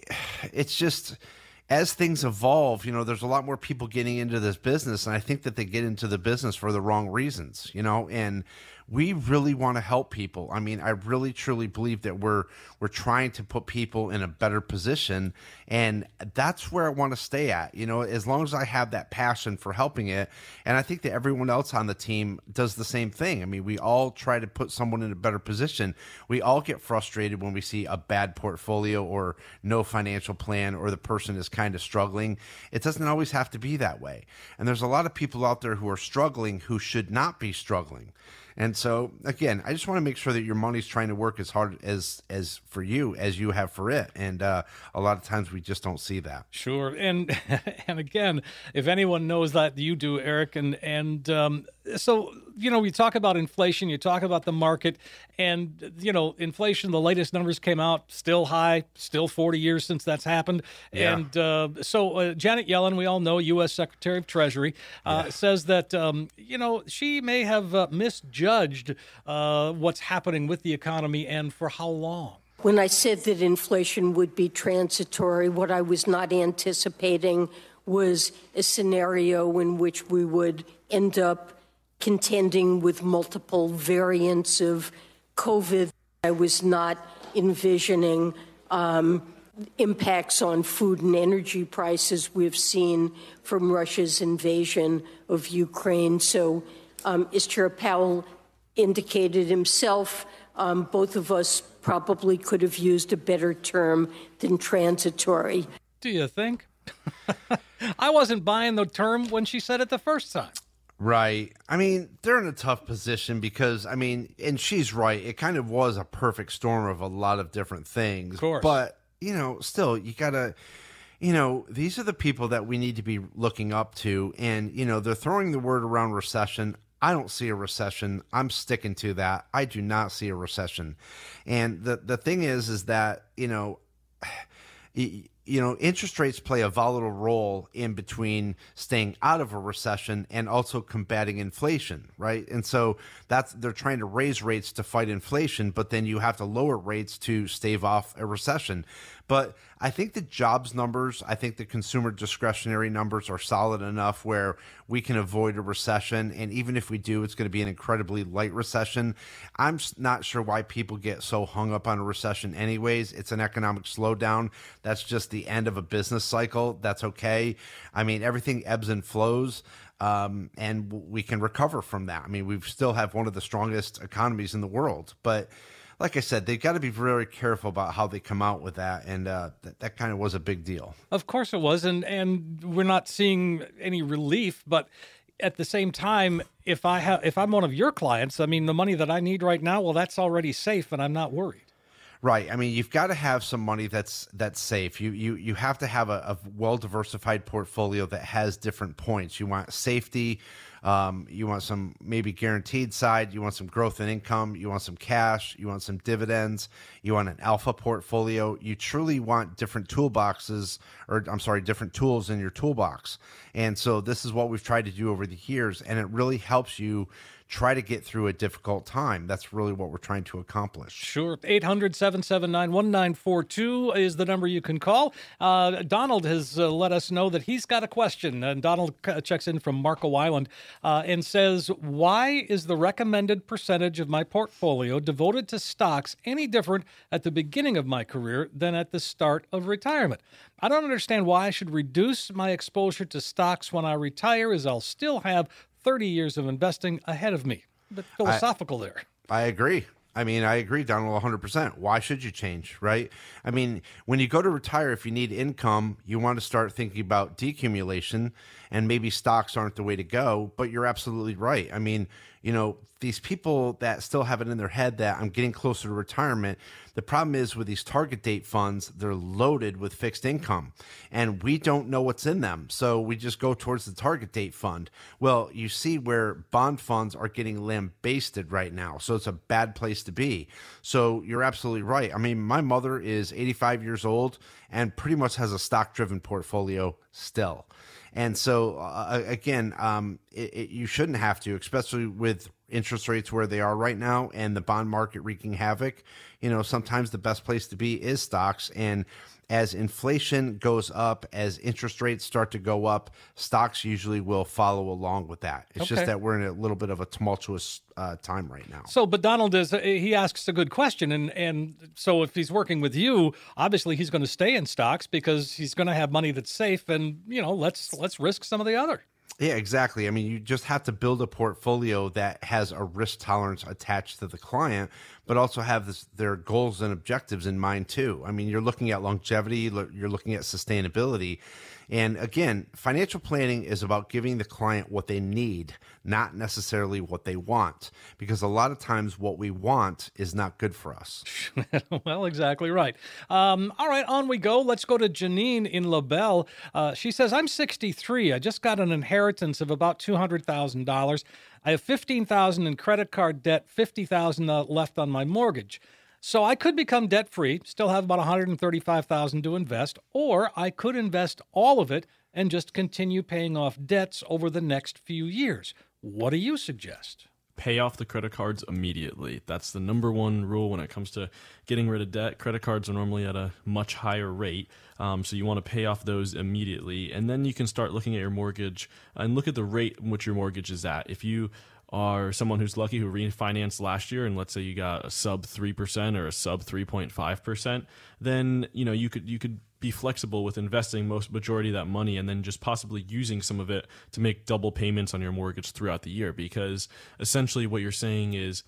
it's just as things evolve, you know, there's a lot more people getting into this business, and I think that they get into the business for the wrong reasons, you know, and we really want to help people. I mean, I really truly believe that we're we're trying to put people in a better position and that's where I want to stay at. You know, as long as I have that passion for helping it and I think that everyone else on the team does the same thing. I mean, we all try to put someone in a better position. We all get frustrated when we see a bad portfolio or no financial plan or the person is kind of struggling. It doesn't always have to be that way. And there's a lot of people out there who are struggling who should not be struggling. And so again, I just want to make sure that your money's trying to work as hard as as for you as you have for it. And uh, a lot of times we just don't see that. Sure. And and again, if anyone knows that you do, Eric, and and um, so you know, we talk about inflation, you talk about the market, and you know, inflation. The latest numbers came out, still high, still 40 years since that's happened. Yeah. And uh, so uh, Janet Yellen, we all know, U.S. Secretary of Treasury, uh, yeah. says that um, you know she may have uh, misjudged uh, what's happening with the economy and for how long. When I said that inflation would be transitory, what I was not anticipating was a scenario in which we would end up contending with multiple variants of COVID. I was not envisioning um, impacts on food and energy prices we've seen from Russia's invasion of Ukraine. So, um, as Chair Powell indicated himself, um, both of us probably could have used a better term than transitory. Do you think? I wasn't buying the term when she said it the first time. Right. I mean, they're in a tough position because, I mean, and she's right. It kind of was a perfect storm of a lot of different things. Of course. But, you know, still, you got to, you know, these are the people that we need to be looking up to. And, you know, they're throwing the word around recession. I don't see a recession. I'm sticking to that. I do not see a recession. And the, the thing is, is that, you know, you know, interest rates play a volatile role in between staying out of a recession and also combating inflation, right? And so that's they're trying to raise rates to fight inflation, but then you have to lower rates to stave off a recession. But I think the jobs numbers, I think the consumer discretionary numbers are solid enough where we can avoid a recession. And even if we do, it's going to be an incredibly light recession. I'm not sure why people get so hung up on a recession, anyways. It's an economic slowdown. That's just the end of a business cycle. That's okay. I mean, everything ebbs and flows. Um, and we can recover from that. I mean, we still have one of the strongest economies in the world, but like I said, they've got to be very careful about how they come out with that, and uh, that, that kind of was a big deal. Of course, it was, and and we're not seeing any relief, but at the same time, if I have if I'm one of your clients, I mean, the money that I need right now, well, that's already safe, and I'm not worried. Right. I mean, you've got to have some money that's that's safe. You you you have to have a, a well diversified portfolio that has different points. You want safety. Um, you want some maybe guaranteed side. You want some growth in income. You want some cash. You want some dividends. You want an alpha portfolio. You truly want different toolboxes, or I'm sorry, different tools in your toolbox. And so this is what we've tried to do over the years, and it really helps you try to get through a difficult time. That's really what we're trying to accomplish. Sure. 800 779 1942 is the number you can call. Uh, Donald has uh, let us know that he's got a question. And Donald checks in from Marco Island uh, and says, Why is the recommended percentage of my portfolio devoted to stocks any different at the beginning of my career than at the start of retirement? I don't understand why I should reduce my exposure to stocks when I retire, as I'll still have 30 years of investing ahead of me. But philosophical I, there. I agree. I mean, I agree, Donald, 100%. Why should you change, right? I mean, when you go to retire, if you need income, you want to start thinking about decumulation, and maybe stocks aren't the way to go, but you're absolutely right. I mean, you know, these people that still have it in their head that I'm getting closer to retirement, the problem is with these target date funds, they're loaded with fixed income and we don't know what's in them. So we just go towards the target date fund. Well, you see where bond funds are getting lambasted right now. So it's a bad place to be. So you're absolutely right. I mean, my mother is 85 years old and pretty much has a stock driven portfolio still. And so, uh, again, um, it, it, you shouldn't have to, especially with interest rates where they are right now and the bond market wreaking havoc, you know, sometimes the best place to be is stocks. And as inflation goes up, as interest rates start to go up, stocks usually will follow along with that. It's Okay. just that we're in a little bit of a tumultuous uh, time right now. So, but Donald is he asks a good question, and and so if he's working with you, obviously he's going to stay in stocks because he's going to have money that's safe, and you know let's let's risk some of the other. Yeah, exactly. I mean, you just have to build a portfolio that has a risk tolerance attached to the client, but also have this, their goals and objectives in mind too. I mean, you're looking at longevity, you're looking at sustainability. And again, financial planning is about giving the client what they need, not necessarily what they want, because a lot of times what we want is not good for us. well, exactly right. Um, all right, on we go. Let's go to Janine in LaBelle. Uh, she says, I'm 63. I just got an inheritance of about $200,000. I have 15000 in credit card debt, 50000 uh, left on my mortgage. So I could become debt free, still have about 135,000 to invest, or I could invest all of it and just continue paying off debts over the next few years. What do you suggest? pay off the credit cards immediately. That's the number one rule when it comes to getting rid of debt. Credit cards are normally at a much higher rate, um, so you want to pay off those immediately, and then you can start looking at your mortgage and look at the rate in which your mortgage is at. If you are someone who's lucky who refinanced last year and let's say you got a sub 3% or a sub 3.5% then you know you could you could be flexible with investing most majority of that money and then just possibly using some of it to make double payments on your mortgage throughout the year because essentially what you're saying is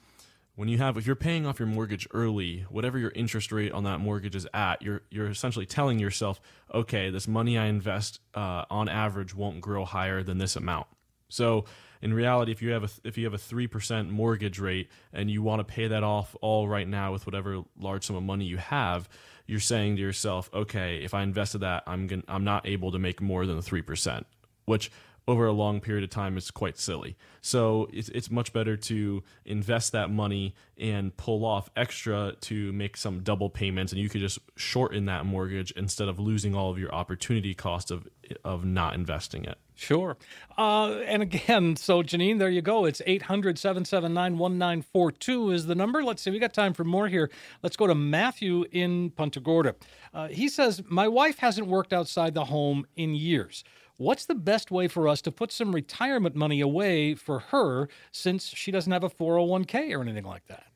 when you have if you're paying off your mortgage early whatever your interest rate on that mortgage is at you're you're essentially telling yourself okay this money i invest uh, on average won't grow higher than this amount. So in reality, if you have a if you have a three percent mortgage rate and you want to pay that off all right now with whatever large sum of money you have, you're saying to yourself, okay, if I invested that, I'm gonna, I'm not able to make more than three percent, which over a long period of time is quite silly. So it's, it's much better to invest that money and pull off extra to make some double payments, and you could just shorten that mortgage instead of losing all of your opportunity cost of of not investing it. Sure. Uh, and again, so Janine, there you go. It's 800 779 1942 is the number. Let's see, we got time for more here. Let's go to Matthew in Punta Gorda. Uh, he says, My wife hasn't worked outside the home in years. What's the best way for us to put some retirement money away for her since she doesn't have a 401k or anything like that?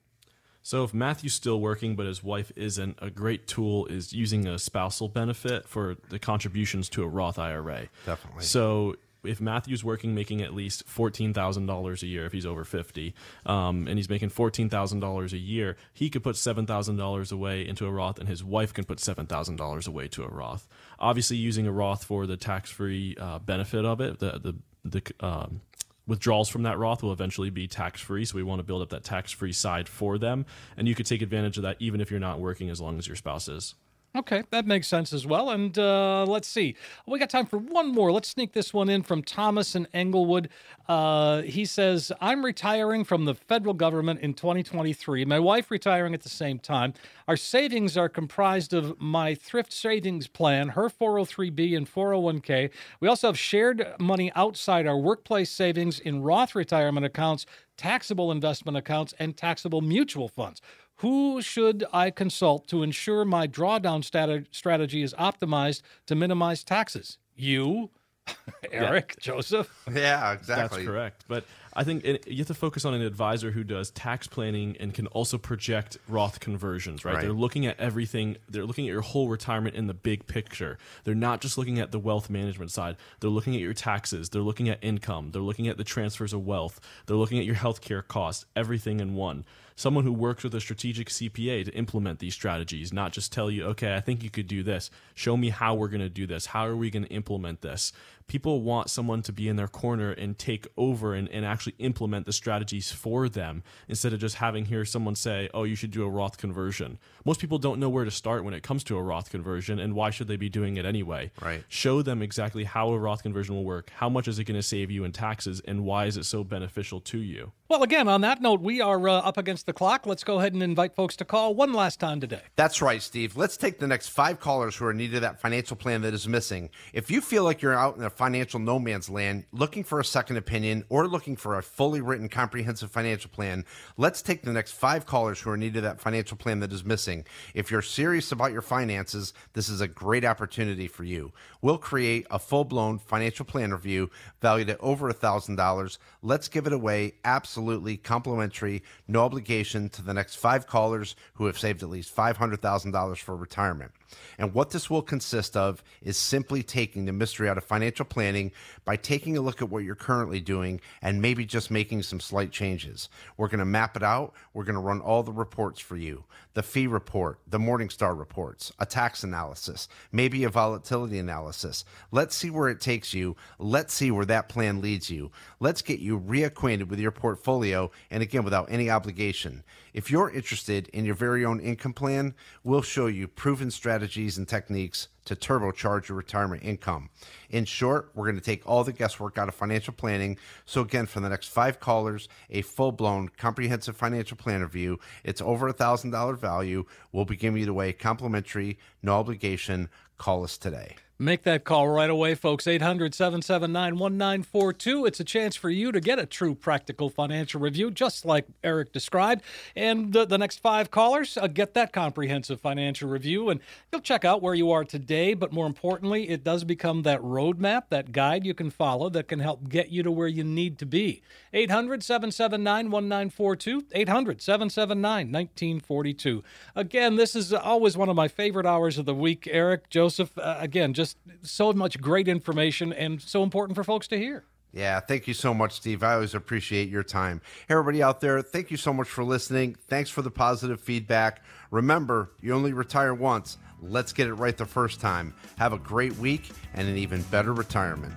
So if Matthew's still working but his wife isn't, a great tool is using a spousal benefit for the contributions to a Roth IRA. Definitely. So if Matthew's working, making at least fourteen thousand dollars a year if he's over fifty, um, and he's making fourteen thousand dollars a year, he could put seven thousand dollars away into a Roth, and his wife can put seven thousand dollars away to a Roth. Obviously, using a Roth for the tax-free uh, benefit of it, the the the um, withdrawals from that Roth will eventually be tax free. So we want to build up that tax free side for them. And you could take advantage of that even if you're not working as long as your spouse is. Okay, that makes sense as well. And uh, let's see, we got time for one more. Let's sneak this one in from Thomas in Englewood. Uh, he says, "I'm retiring from the federal government in 2023. My wife retiring at the same time. Our savings are comprised of my thrift savings plan, her 403b and 401k. We also have shared money outside our workplace savings in Roth retirement accounts, taxable investment accounts, and taxable mutual funds." Who should I consult to ensure my drawdown strat- strategy is optimized to minimize taxes? You, Eric, Joseph. Yeah, exactly. That's correct. But I think it, you have to focus on an advisor who does tax planning and can also project Roth conversions, right? Right. They're looking at everything. They're looking at your whole retirement in the big picture. They're not just looking at the wealth management side. They're looking at your taxes. They're looking at income. They're looking at the transfers of wealth. They're looking at your healthcare costs, everything in one. Someone who works with a strategic CPA to implement these strategies, not just tell you, okay, I think you could do this. Show me how we're going to do this. How are we going to implement this? People want someone to be in their corner and take over and, and actually implement the strategies for them instead of just having here someone say, oh, you should do a Roth conversion. Most people don't know where to start when it comes to a Roth conversion, and why should they be doing it anyway? Right. Show them exactly how a Roth conversion will work, how much is it going to save you in taxes, and why is it so beneficial to you. Well, again, on that note, we are uh, up against the clock. Let's go ahead and invite folks to call one last time today. That's right, Steve. Let's take the next five callers who are in need of that financial plan that is missing. If you feel like you're out in a financial no man's land, looking for a second opinion or looking for a fully written comprehensive financial plan. Let's take the next five callers who are in need that financial plan that is missing. If you're serious about your finances, this is a great opportunity for you. We'll create a full blown financial plan review valued at over $1,000. Let's give it away absolutely complimentary, no obligation to the next five callers who have saved at least $500,000 for retirement. And what this will consist of is simply taking the mystery out of financial planning by taking a look at what you're currently doing and maybe just making some slight changes. We're going to map it out. We're going to run all the reports for you the fee report, the Morningstar reports, a tax analysis, maybe a volatility analysis. Let's see where it takes you. Let's see where that plan leads you. Let's get you reacquainted with your portfolio and again, without any obligation. If you're interested in your very own income plan, we'll show you proven strategies and techniques to turbocharge your retirement income. In short, we're going to take all the guesswork out of financial planning. So, again, for the next five callers, a full blown comprehensive financial plan review. It's over a $1,000 value. We'll be giving you away complimentary, no obligation. Call us today. Make that call right away, folks. 800 779 1942. It's a chance for you to get a true practical financial review, just like Eric described. And the, the next five callers uh, get that comprehensive financial review. And you'll check out where you are today. But more importantly, it does become that roadmap, that guide you can follow that can help get you to where you need to be. 800 779 1942. 800 779 1942. Again, this is always one of my favorite hours of the week, Eric, Joseph. Uh, again, just so much great information and so important for folks to hear. Yeah, thank you so much, Steve. I always appreciate your time. Hey, everybody out there, thank you so much for listening. Thanks for the positive feedback. Remember, you only retire once. Let's get it right the first time. Have a great week and an even better retirement.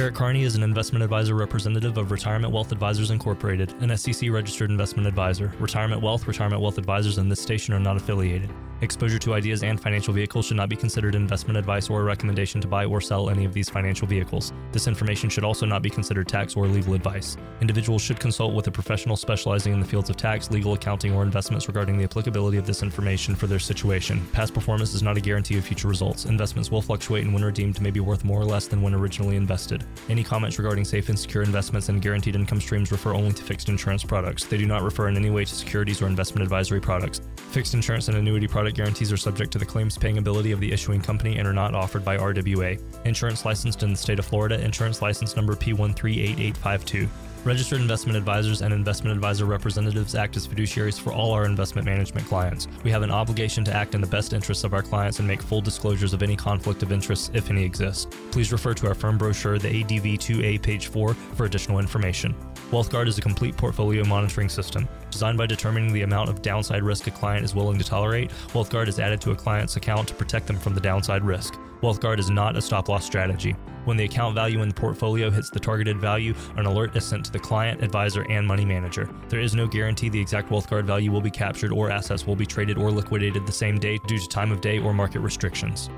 Eric Carney is an investment advisor representative of Retirement Wealth Advisors Incorporated, an SEC registered investment advisor. Retirement Wealth, Retirement Wealth Advisors, and this station are not affiliated. Exposure to ideas and financial vehicles should not be considered investment advice or a recommendation to buy or sell any of these financial vehicles. This information should also not be considered tax or legal advice. Individuals should consult with a professional specializing in the fields of tax, legal, accounting, or investments regarding the applicability of this information for their situation. Past performance is not a guarantee of future results. Investments will fluctuate and when redeemed may be worth more or less than when originally invested. Any comments regarding safe and secure investments and guaranteed income streams refer only to fixed insurance products. They do not refer in any way to securities or investment advisory products. Fixed insurance and annuity product guarantees are subject to the claims paying ability of the issuing company and are not offered by RWA. Insurance licensed in the state of Florida, insurance license number P138852. Registered investment advisors and investment advisor representatives act as fiduciaries for all our investment management clients. We have an obligation to act in the best interests of our clients and make full disclosures of any conflict of interest, if any exist. Please refer to our firm brochure, the ADV 2A, page 4, for additional information. WealthGuard is a complete portfolio monitoring system. Designed by determining the amount of downside risk a client is willing to tolerate, WealthGuard is added to a client's account to protect them from the downside risk. WealthGuard is not a stop loss strategy. When the account value in the portfolio hits the targeted value, an alert is sent to the client, advisor, and money manager. There is no guarantee the exact WealthGuard value will be captured or assets will be traded or liquidated the same day due to time of day or market restrictions.